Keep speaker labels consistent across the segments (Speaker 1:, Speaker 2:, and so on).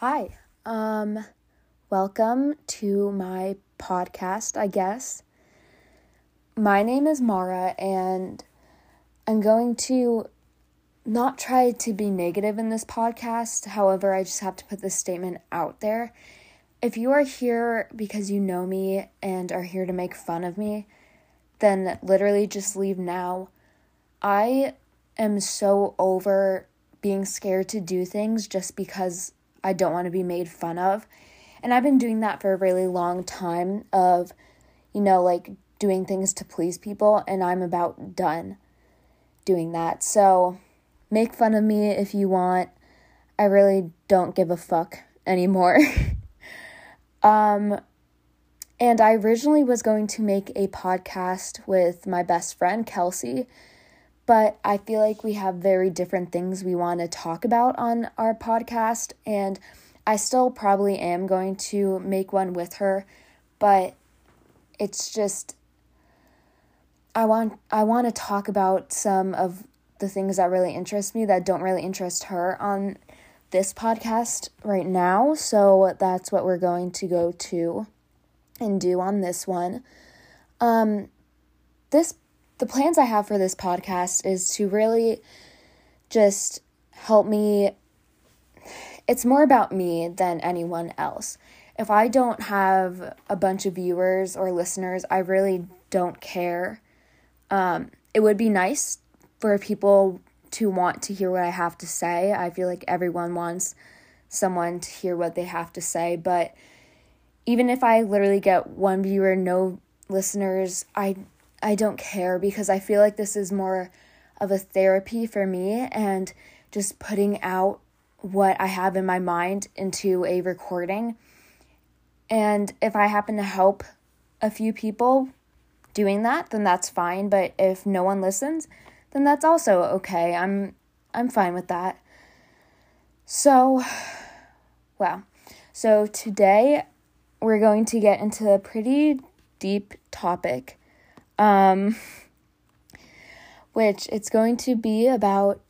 Speaker 1: Hi. Um welcome to my podcast, I guess. My name is Marah and I'm going to not try to be negative in this podcast. However, I just have to put this statement out there. If you are here because you know me and are here to make fun of me, then literally just leave now. I am so over being scared to do things just because I don't want to be made fun of. And I've been doing that for a really long time of you know like doing things to please people and I'm about done doing that. So make fun of me if you want. I really don't give a fuck anymore. um and I originally was going to make a podcast with my best friend Kelsey, but I feel like we have very different things we want to talk about on our podcast and I still probably am going to make one with her, but it's just I want I want to talk about some of the things that really interest me that don't really interest her on this podcast right now. So that's what we're going to go to and do on this one. Um this the plans I have for this podcast is to really just help me it's more about me than anyone else. If I don't have a bunch of viewers or listeners, I really don't care. Um, it would be nice for people to want to hear what I have to say. I feel like everyone wants someone to hear what they have to say, but even if I literally get one viewer, no listeners, I I don't care because I feel like this is more of a therapy for me and just putting out what I have in my mind into a recording. And if I happen to help a few people doing that, then that's fine, but if no one listens, then that's also okay. I'm I'm fine with that. So, wow. So today we're going to get into a pretty deep topic. Um which it's going to be about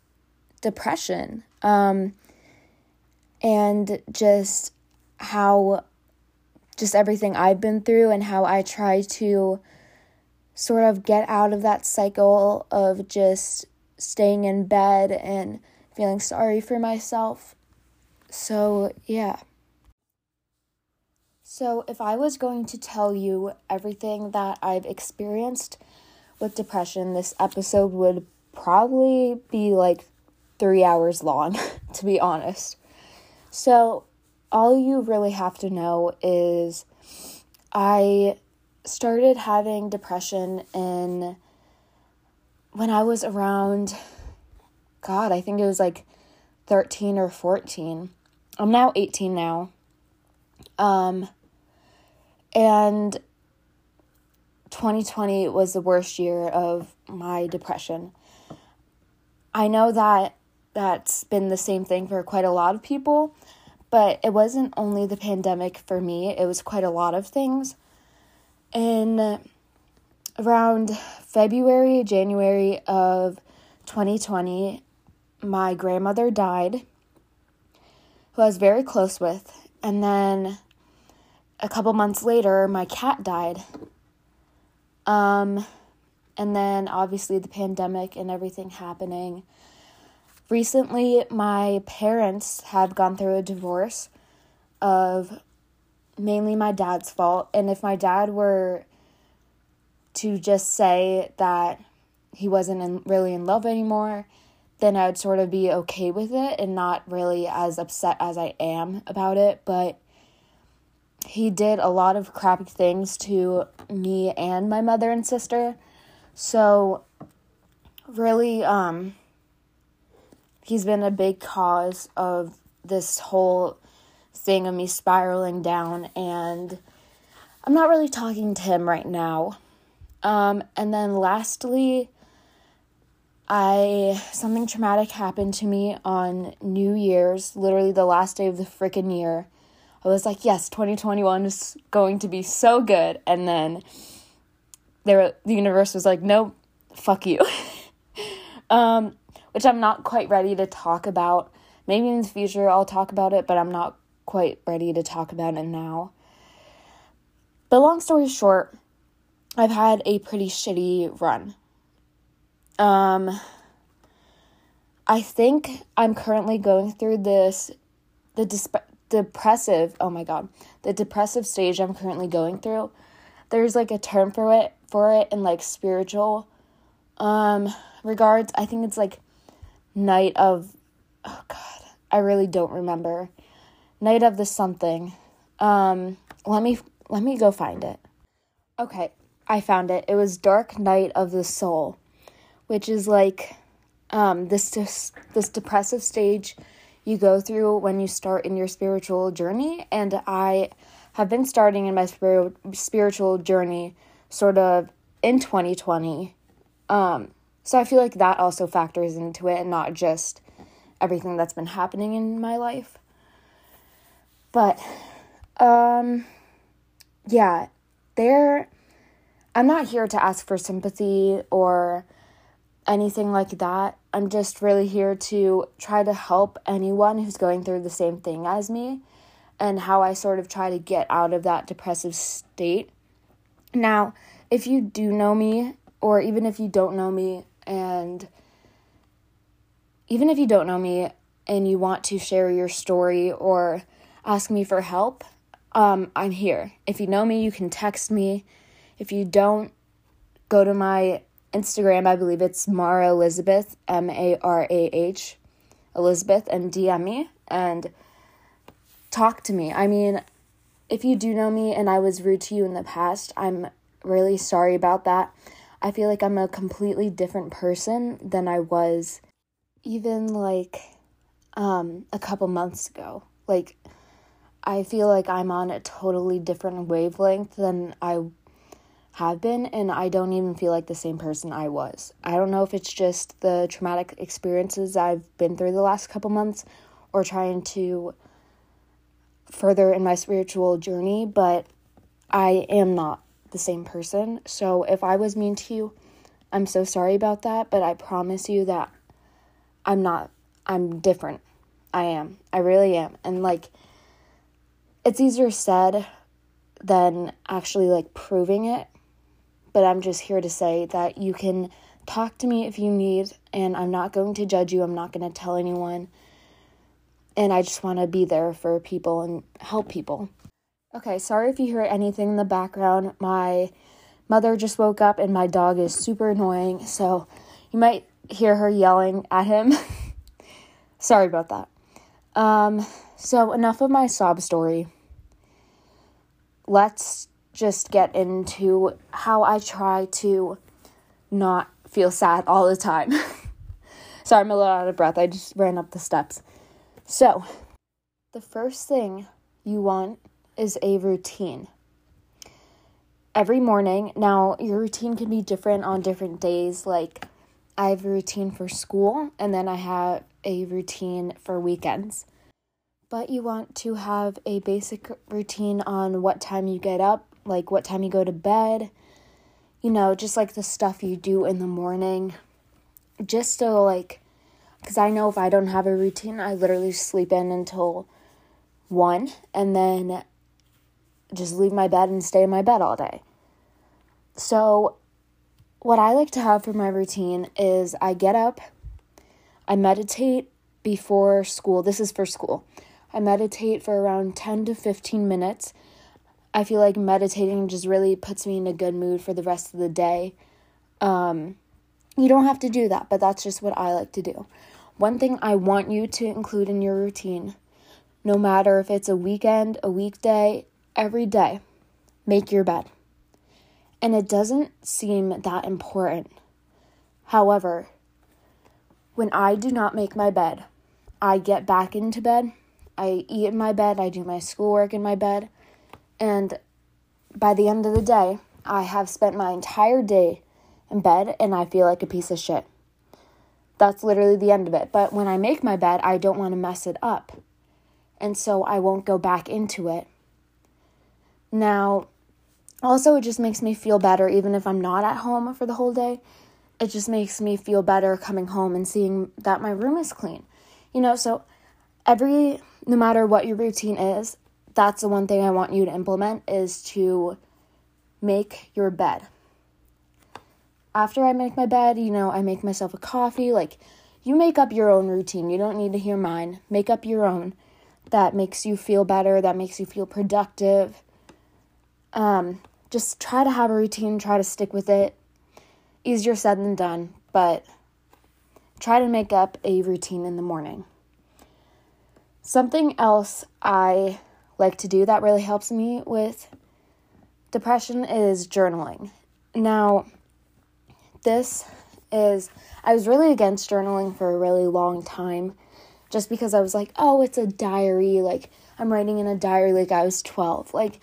Speaker 1: depression. Um and just how just everything I've been through and how I try to sort of get out of that cycle of just staying in bed and feeling sorry for myself. So, yeah. So, if I was going to tell you everything that I've experienced with depression, this episode would probably be like three hours long, to be honest. So, all you really have to know is I started having depression in when I was around god, I think it was like 13 or 14. I'm now 18 now. Um and 2020 was the worst year of my depression. I know that that's been the same thing for quite a lot of people, but it wasn't only the pandemic for me, it was quite a lot of things. In around February, January of 2020, my grandmother died, who I was very close with. And then a couple months later, my cat died. Um, and then obviously the pandemic and everything happening. Recently my parents have gone through a divorce of mainly my dad's fault. And if my dad were to just say that he wasn't in, really in love anymore then I would sort of be okay with it and not really as upset as I am about it. But he did a lot of crappy things to me and my mother and sister so really um he's been a big cause of this whole thing of me spiraling down and I'm not really talking to him right now. Um, and then lastly, I something traumatic happened to me on New Year's, literally the last day of the freaking year. I was like, yes, 2021 is going to be so good. And then there the universe was like, no, fuck you. um, which I'm not quite ready to talk about. Maybe in the future I'll talk about it, but I'm not quite ready to talk about it now. But long story short, I've had a pretty shitty run. Um, I think I'm currently going through this, the disp- depressive, oh my god, the depressive stage I'm currently going through. There's like a term for it, for it in like spiritual um regards. I think it's like night of, oh god, I really don't remember. Night of the something. Um, let me let me go find it. Okay, I found it. It was Dark Night of the Soul, which is like um, this this, this depressive stage you go through when you start in your spiritual journey, and I have been starting in my spir- spiritual journey sort of in 2020. Um, so I feel like that also factors into it, and not just everything that's been happening in my life. But um yeah, there I'm not here to ask for sympathy or anything like that. I'm just really here to try to help anyone who's going through the same thing as me and how I sort of try to get out of that depressive state. Now, if you do know me, or even if you don't know me, and even if you don't know me and you want to share your story or ask me for help, um, I'm here. If you know me, you can text me. If you don't, go to my Instagram. I believe it's Marah Elizabeth, M A R A H, Elizabeth, and DM me and talk to me. I mean, if you do know me and I was rude to you in the past, I'm really sorry about that. I feel like I'm a completely different person than I was even like um a couple months ago. Like I feel like I'm on a totally different wavelength than I have been and I don't even feel like the same person I was. I don't know if it's just the traumatic experiences I've been through the last couple months or trying to further in my spiritual journey, but I am not the same person. So if I was mean to you, I'm so sorry about that, but I promise you that I'm not I'm different. I am. I really am. And like it's easier said than actually like proving it. But I'm just here to say that you can talk to me if you need, and I'm not going to judge you. I'm not going to tell anyone. And I just want to be there for people and help people. Okay, sorry if you hear anything in the background. My mother just woke up and my dog is super annoying, so you might hear her yelling at him. sorry about that. Um, so, enough of my sob story let's just get into how I try to not feel sad all the time. Sorry, I'm a little out of breath. I just ran up the steps. So, the first thing you want is a routine. Every morning, now your routine can be different on different days. Like, I have a routine for school, and then I have a routine for weekends but you want to have a basic routine on what time you get up, like what time you go to bed, you know, just like the stuff you do in the morning. Just so, like, because I know if I don't have a routine, I literally sleep in until one and then just leave my bed and stay in my bed all day. So, what I like to have for my routine is I get up, I meditate before school. This is for school. I meditate for around 10 to 15 minutes. I feel like meditating just really puts me in a good mood for the rest of the day. Um, you don't have to do that, but that's just what I like to do. One thing I want you to include in your routine, no matter if it's a weekend, a weekday, every day, make your bed. And it doesn't seem that important. However, when I do not make my bed, I get back into bed I eat in my bed, I do my schoolwork in my bed, and by the end of the day, I have spent my entire day in bed and I feel like a piece of shit. That's literally the end of it. But when I make my bed, I don't want to mess it up. And so I won't go back into it. Now, also, it just makes me feel better even if I'm not at home for the whole day. It just makes me feel better coming home and seeing that my room is clean. You know, so every no matter what your routine is, that's the one thing I want you to implement is to make your bed. After I make my bed, you know, I make myself a coffee. Like, you make up your own routine. You don't need to hear mine. Make up your own that makes you feel better, that makes you feel productive. Um, just try to have a routine, try to stick with it. Easier said than done, but try to make up a routine in the morning. Something else I like to do that really helps me with depression is journaling. Now, this is, I was really against journaling for a really long time just because I was like, oh, it's a diary. Like, I'm writing in a diary like I was 12. Like,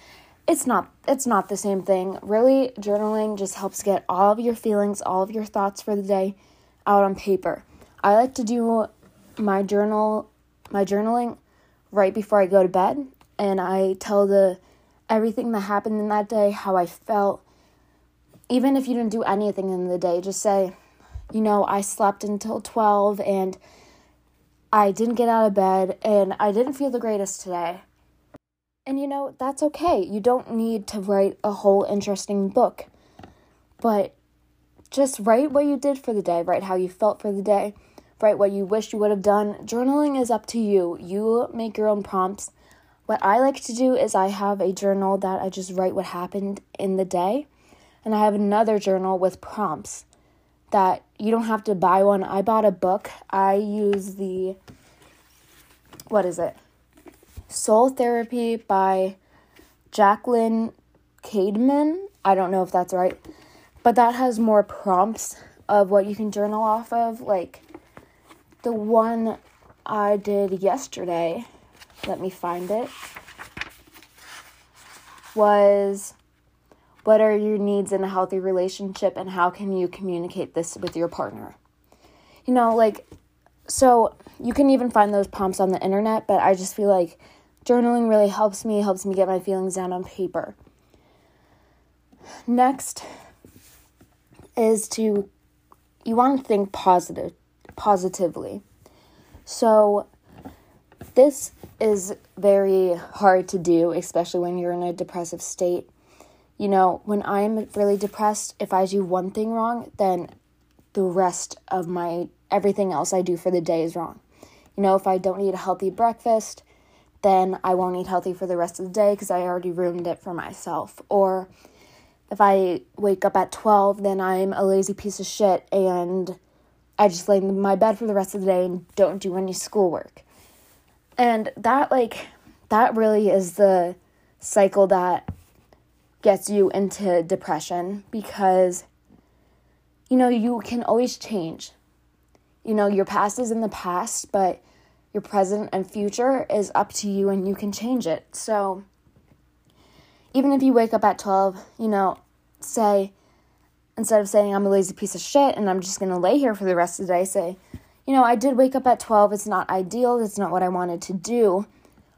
Speaker 1: it's not it's not the same thing. Really, journaling just helps get all of your feelings, all of your thoughts for the day out on paper. I like to do my journal my journaling right before I go to bed and I tell the everything that happened in that day, how I felt. Even if you didn't do anything in the day, just say, you know, I slept until 12 and I didn't get out of bed and I didn't feel the greatest today. And you know, that's okay. You don't need to write a whole interesting book. But just write what you did for the day, write how you felt for the day, write what you wish you would have done. Journaling is up to you. You make your own prompts. What I like to do is I have a journal that I just write what happened in the day, and I have another journal with prompts that you don't have to buy one. I bought a book. I use the what is it? Soul Therapy by Jacqueline Cademan. I don't know if that's right, but that has more prompts of what you can journal off of. Like the one I did yesterday, let me find it, was what are your needs in a healthy relationship and how can you communicate this with your partner? You know, like, so you can even find those prompts on the internet, but I just feel like Journaling really helps me, helps me get my feelings down on paper. Next is to you want to think positive positively. So this is very hard to do, especially when you're in a depressive state. You know, when I'm really depressed, if I do one thing wrong, then the rest of my everything else I do for the day is wrong. You know, if I don't eat a healthy breakfast, then I won't eat healthy for the rest of the day because I already ruined it for myself. Or if I wake up at 12, then I'm a lazy piece of shit and I just lay in my bed for the rest of the day and don't do any schoolwork. And that, like, that really is the cycle that gets you into depression because, you know, you can always change. You know, your past is in the past, but your present and future is up to you and you can change it. So even if you wake up at 12, you know, say, instead of saying I'm a lazy piece of shit and I'm just going to lay here for the rest of the day, say, you know, I did wake up at 12. It's not ideal. It's not what I wanted to do.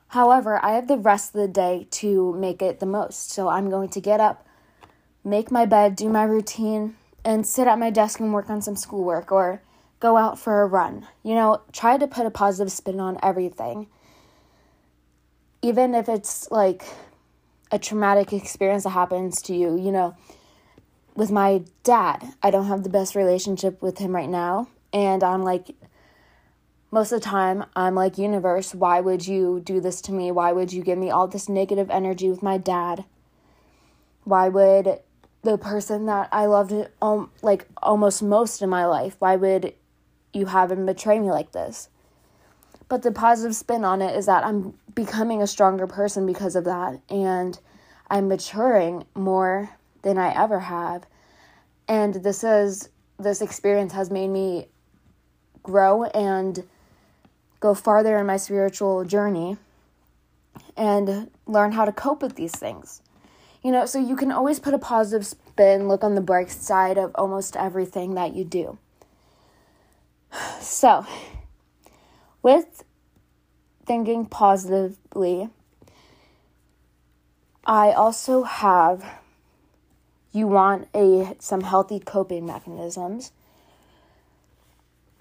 Speaker 1: However, I have the rest of the day to make it the most. So I'm going to get up, make my bed, do my routine, and sit at my desk and work on some schoolwork or go out for a run. You know, try to put a positive spin on everything. Even if it's like a traumatic experience that happens to you, you know, with my dad, I don't have the best relationship with him right now. And I'm like, most of the time, I'm like, universe, why would you do this to me? Why would you give me all this negative energy with my dad? Why would the person that I loved um, like almost most in my life, why would you have him betray me like this. But the positive spin on it is that I'm becoming a stronger person because of that. And I'm maturing more than I ever have. And this is this experience has made me grow and go farther in my spiritual journey and learn how to cope with these things. You know, so you can always put a positive spin, look on the bright side of almost everything that you do. So, with thinking positively, I also have you want a some healthy coping mechanisms.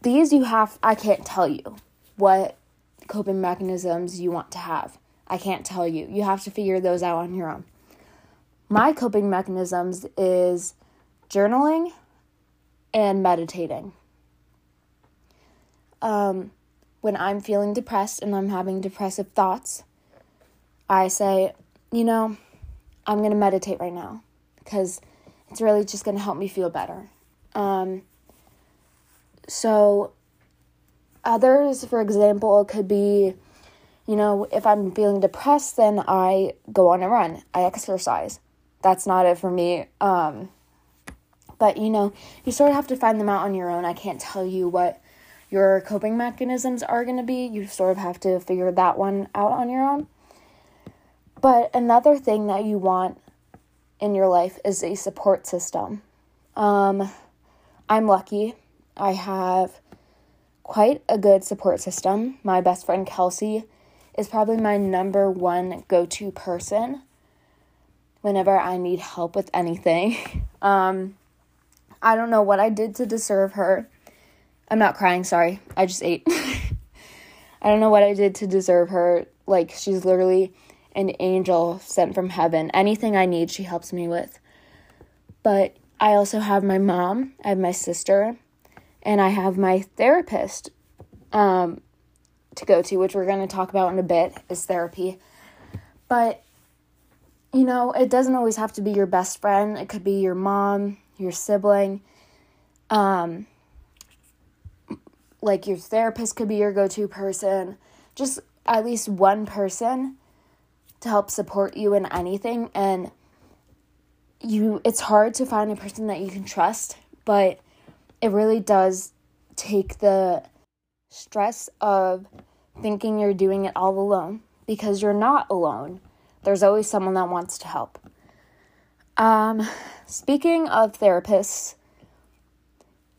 Speaker 1: These you have I can't tell you what coping mechanisms you want to have. I can't tell you. You have to figure those out on your own. My coping mechanisms is journaling and meditating. Um, when I'm feeling depressed and I'm having depressive thoughts, I say, you know, I'm going to meditate right now because it's really just going to help me feel better. Um, so, others, for example, could be, you know, if I'm feeling depressed, then I go on a run, I exercise. That's not it for me. Um, but, you know, you sort of have to find them out on your own. I can't tell you what your coping mechanisms are going to be. You sort of have to figure that one out on your own. But another thing that you want in your life is a support system. Um, I'm lucky. I have quite a good support system. My best friend Kelsey is probably my number one go to person whenever I need help with anything. Um, I don't know what I did to deserve her. I'm not crying, sorry. I just ate. I don't know what I did to deserve her. Like, she's literally an angel sent from heaven. Anything I need, she helps me with. But I also have my mom, I have my sister, and I have my therapist um, to go to, which we're going to talk about in a bit, is therapy. But, you know, it doesn't always have to be your best friend, it could be your mom, your sibling. Um, like your therapist could be your go to person. Just at least one person to help support you in anything. And you, it's hard to find a person that you can trust, but it really does take the stress of thinking you're doing it all alone because you're not alone. There's always someone that wants to help. Um, speaking of therapists,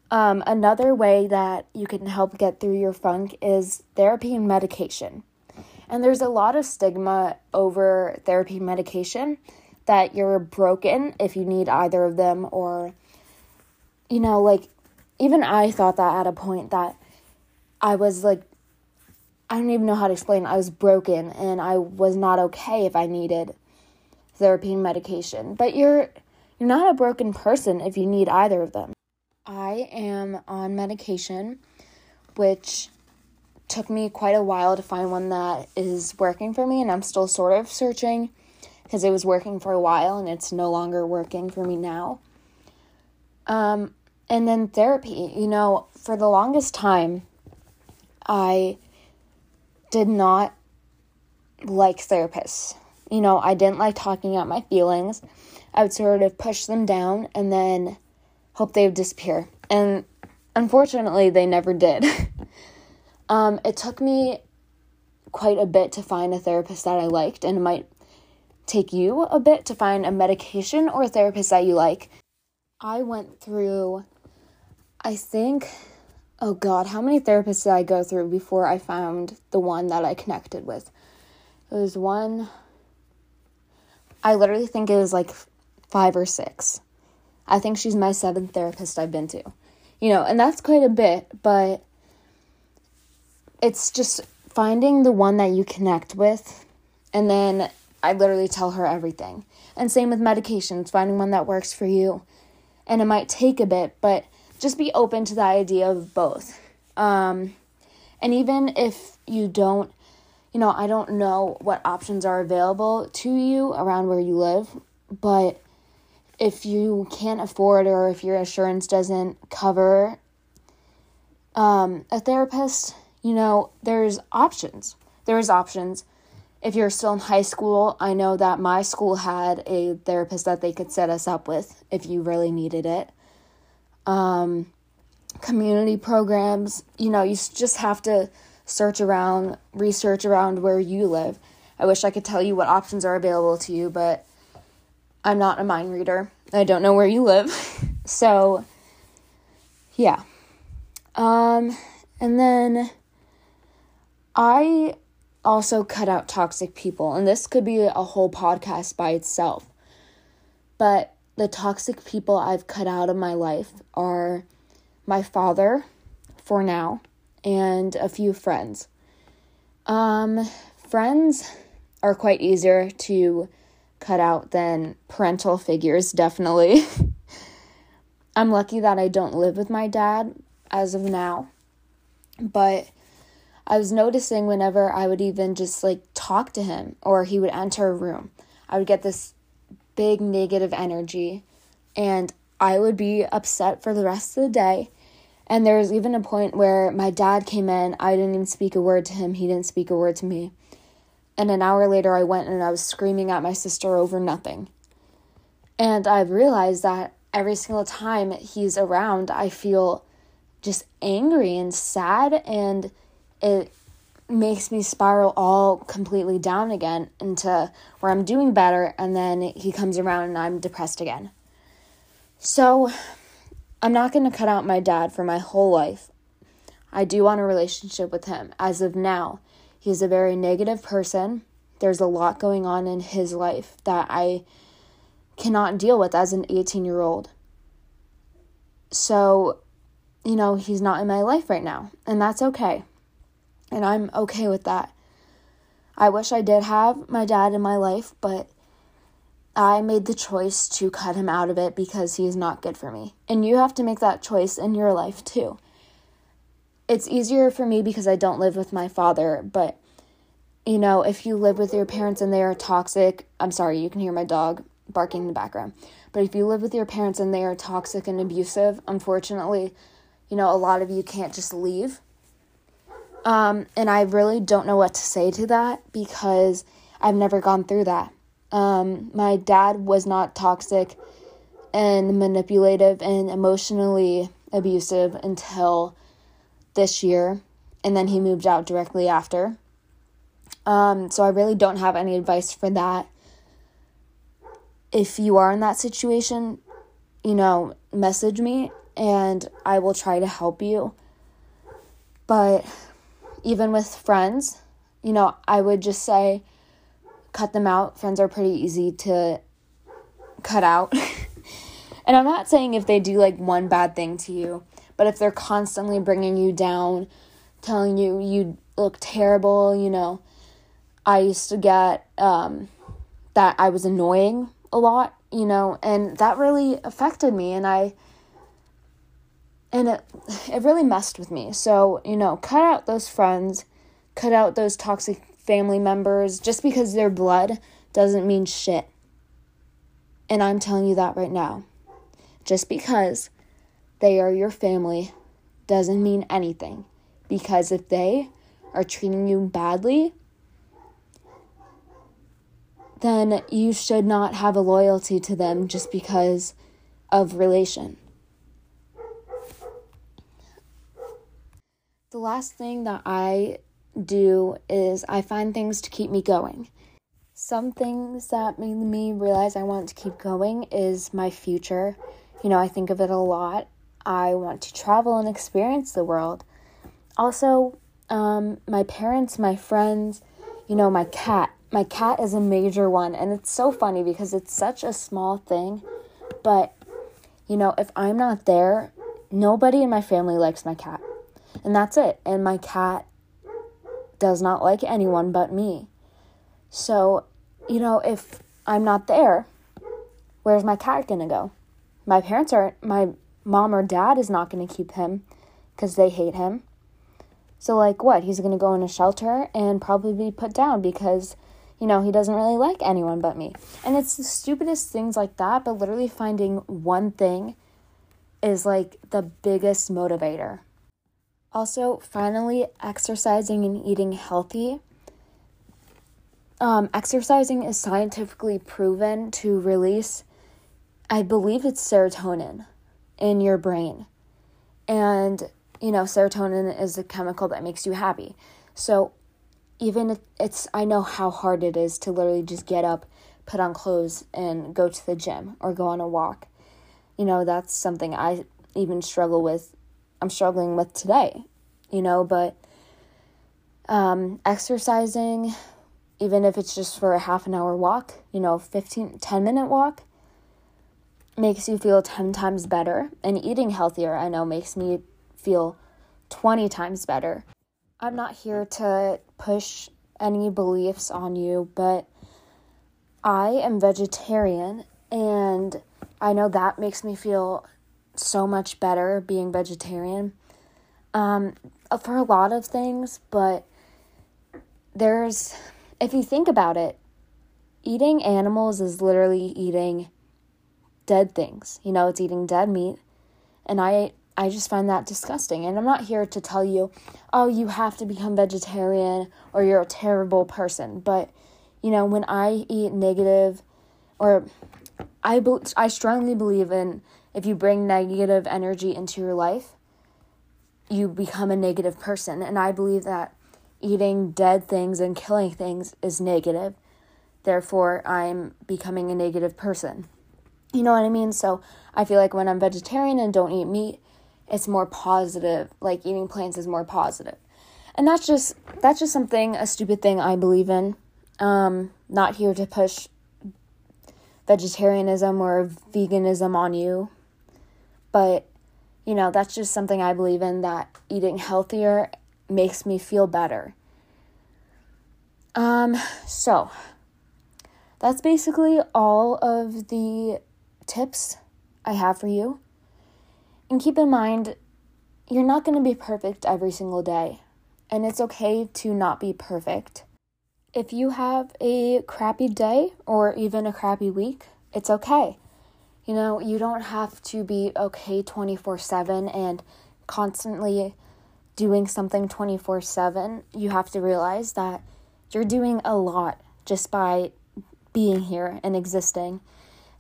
Speaker 1: um, another way that you can help get through your funk is therapy and medication. And there's a lot of stigma over therapy medication that you're broken if you need either of them, or, you know, like even I thought that at a point that I was like, I don't even know how to explain. I was broken and I was not okay if I needed therapy and medication. But you're you're not a broken person if you need either of them. I am on medication, which took me quite a while to find one that is working for me, and I'm still sort of searching because it was working for a while and it's no longer working for me now. Um, and then therapy, you know, for the longest time, I did not like therapists. You know, I didn't like talking out my feelings. I would sort of push them down and then hope they would disappear. And unfortunately, they never did. um, it took me quite a bit to find a therapist that I liked, and it might take you a bit to find a medication or a therapist that you like. I went through I think, oh God, how many therapists did I go through before I found the one that I connected with? It was one, I literally think it was like five or six. I think she's my seventh therapist I've been to. You know, and that's quite a bit, but it's just finding the one that you connect with. And then I literally tell her everything. And same with medications, finding one that works for you. And it might take a bit, but just be open to the idea of both. Um, and even if you don't, you know, I don't know what options are available to you around where you live, but if you can't afford or if your insurance doesn't cover um, a therapist, you know, there's options. There's options. If you're still in high school, I know that my school had a therapist that they could set us up with if you really needed it um, community programs. You know, you just have to search around, research around where you live. I wish I could tell you what options are available to you, but I'm not a mind reader. I don't know where you live. so, yeah. Um, and then I also cut out toxic people, and this could be a whole podcast by itself. But the toxic people I've cut out of my life are my father, for now, and a few friends. Um, friends are quite easier to cut out than parental figures, definitely. I'm lucky that I don't live with my dad as of now. But I was noticing whenever I would even just like talk to him or he would enter a room, I would get this big negative energy and I would be upset for the rest of the day. And there was even a point where my dad came in, I didn't even speak a word to him, he didn't speak a word to me. And an hour later, I went and I was screaming at my sister over nothing. And I've realized that every single time he's around, I feel just angry and sad and it makes me spiral all completely down again into where I'm doing better and then he comes around and I'm depressed again. So I'm not going to cut out my dad for my whole life. I do want a relationship with him. As of now, he's a very negative person. There's a lot going on in his life that I cannot deal with as an 18 year old. So, you know, he's not in my life right now, and that's okay and I'm okay with that. I wish I did have my dad in my life, but I made the choice to cut him out of it because he's not good for me. And you have to make that choice in your life too. It's easier for me because I don't live with my father, but you know, if you live with your parents and they are toxic, I'm sorry, you can hear my dog barking in the background. But if you live with your parents and they are toxic and abusive, unfortunately, you know, a lot of you can't just leave um, and I really don't know what to say to that because I've never gone through that. Um, my dad was not toxic and manipulative and emotionally abusive until this year, and then he moved out directly after. Um, so I really don't have any advice for that. If you are in that situation, you know, message me and I will try to help you. But even with friends, you know, I would just say cut them out. Friends are pretty easy to cut out. and I'm not saying if they do like one bad thing to you, but if they're constantly bringing you down, telling you you look terrible, you know, I used to get um, that I was annoying a lot, you know, and that really affected me. And I, and it it really messed with me. So, you know, cut out those friends, cut out those toxic family members. Just because they're blood doesn't mean shit. And I'm telling you that right now. Just because they are your family doesn't mean anything. Because if they are treating you badly, then you should not have a loyalty to them just because of relation. The last thing that I do is I find things to keep me going. Some things that made me realize I want to keep going is my future. You know, I think of it a lot. I want to travel and experience the world. Also, um, my parents, my friends, you know, my cat. My cat is a major one, and it's so funny because it's such a small thing. But, you know, if I'm not there, nobody in my family likes my cat. And that's it. And my cat does not like anyone but me. So, you know, if I'm not there, where's my cat going to go? My parents aren't, my mom or dad is not going to keep him because they hate him. So, like, what? He's going to go in a shelter and probably be put down because, you know, he doesn't really like anyone but me. And it's the stupidest things like that, but literally finding one thing is like the biggest motivator. Also, finally, exercising and eating healthy. Um, exercising is scientifically proven to release, I believe it's serotonin in your brain. And, you know, serotonin is a chemical that makes you happy. So, even if it's, I know how hard it is to literally just get up, put on clothes, and go to the gym or go on a walk. You know, that's something I even struggle with I'm struggling with today, you know, but um, exercising, even if it's just for a half an hour walk, you know, 15, 10 minute walk, makes you feel 10 times better. And eating healthier, I know, makes me feel 20 times better. I'm not here to push any beliefs on you, but I am vegetarian and I know that makes me feel so much better being vegetarian um, for a lot of things, but there's, if you think about it, eating animals is literally eating dead things. You know, it's eating dead meat. And I I just find that disgusting. And I'm not here to tell you, oh, you have to become vegetarian or you're a terrible person. But, you know, when I eat negative or I, be- I strongly believe in if you bring negative energy into your life, you become a negative person. And I believe that eating dead things and killing things is negative. Therefore, I'm becoming a negative person. You know what I mean? So I feel like when I'm vegetarian and don't eat meat, it's more positive. Like eating plants is more positive. And that's just that's just something a stupid thing I believe in. Um, not here to push vegetarianism or veganism on you. But you know, that's just something I believe in that eating healthier makes me feel better. Um, so that's basically all of the tips I have for you. And keep in mind, you're not going to be perfect every single day. And it's okay to not be perfect. If you have a crappy day or even a crappy week, it's okay. You know, you don't have to be okay 24 7 and constantly doing something 24 7. You have to realize that you're doing a lot just by being here and existing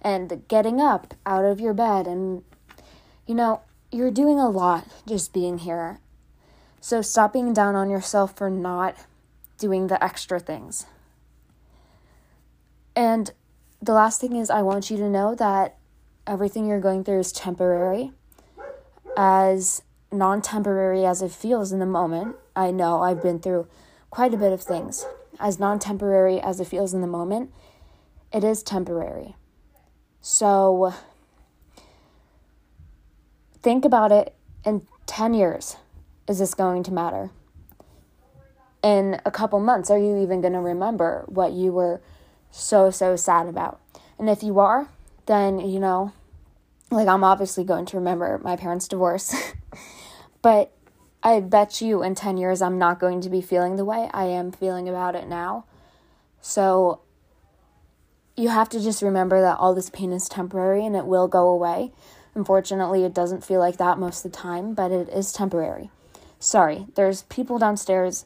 Speaker 1: and getting up out of your bed and you know, you're doing a lot just being here. So stop being down on yourself for not doing the extra things. And the last thing is, I want you to know that everything you're going through is temporary. As non temporary as it feels in the moment, I know I've been through quite a bit of things. As non temporary as it feels in the moment, it is temporary. So think about it in 10 years. Is this going to matter? In a couple months, are you even going to remember what you were so, so sad about? And if you are, then, you know, like I'm obviously going to remember my parents' divorce. but I bet you in 10 years I'm not going to be feeling the way I am feeling about it now. So you have to just remember that all this pain is temporary and it will go away. Unfortunately, it doesn't feel like that most of the time, but it is temporary. Sorry, there's people downstairs.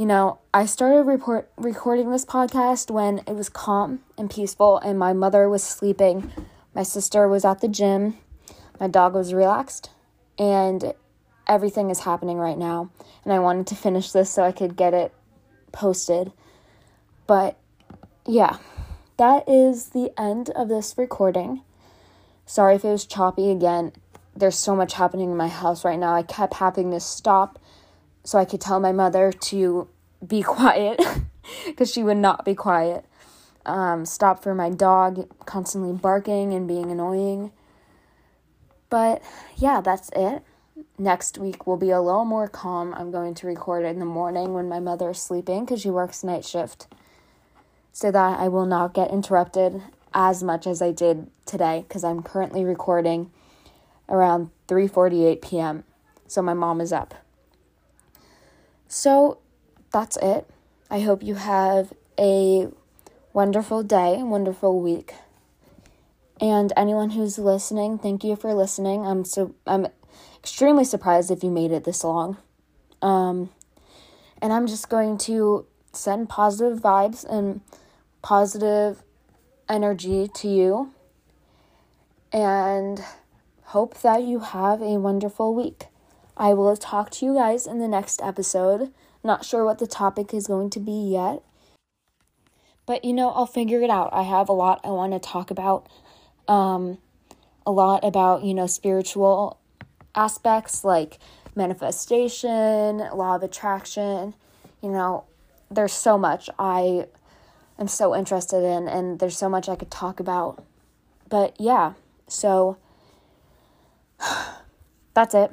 Speaker 1: You know, I started report recording this podcast when it was calm and peaceful and my mother was sleeping. My sister was at the gym. My dog was relaxed and everything is happening right now. And I wanted to finish this so I could get it posted. But yeah, that is the end of this recording. Sorry if it was choppy again. There's so much happening in my house right now. I kept having to stop so I could tell my mother to be quiet because she would not be quiet. Um, stop for my dog constantly barking and being annoying. But yeah, that's it. Next week will be a little more calm. I'm going to record in the morning when my mother is sleeping because she works night shift so that I will not get interrupted as much as I did today because I'm currently recording around 3:48 p.m. So my mom is up. So that's it. I hope you have a wonderful day, wonderful week. And anyone who's listening, thank you for listening. I'm so I'm extremely surprised if you made it this long. Um and I'm just going to send positive vibes and positive energy to you and hope that you have a wonderful week. I will talk to you guys in the next episode. Not sure what the topic is going to be yet. But you know, I'll figure it out. I have a lot I want to talk about. Um a lot about, you know, spiritual aspects like manifestation, law of attraction. You know, there's so much I am so interested in, and there's so much I could talk about. But yeah, so that's it.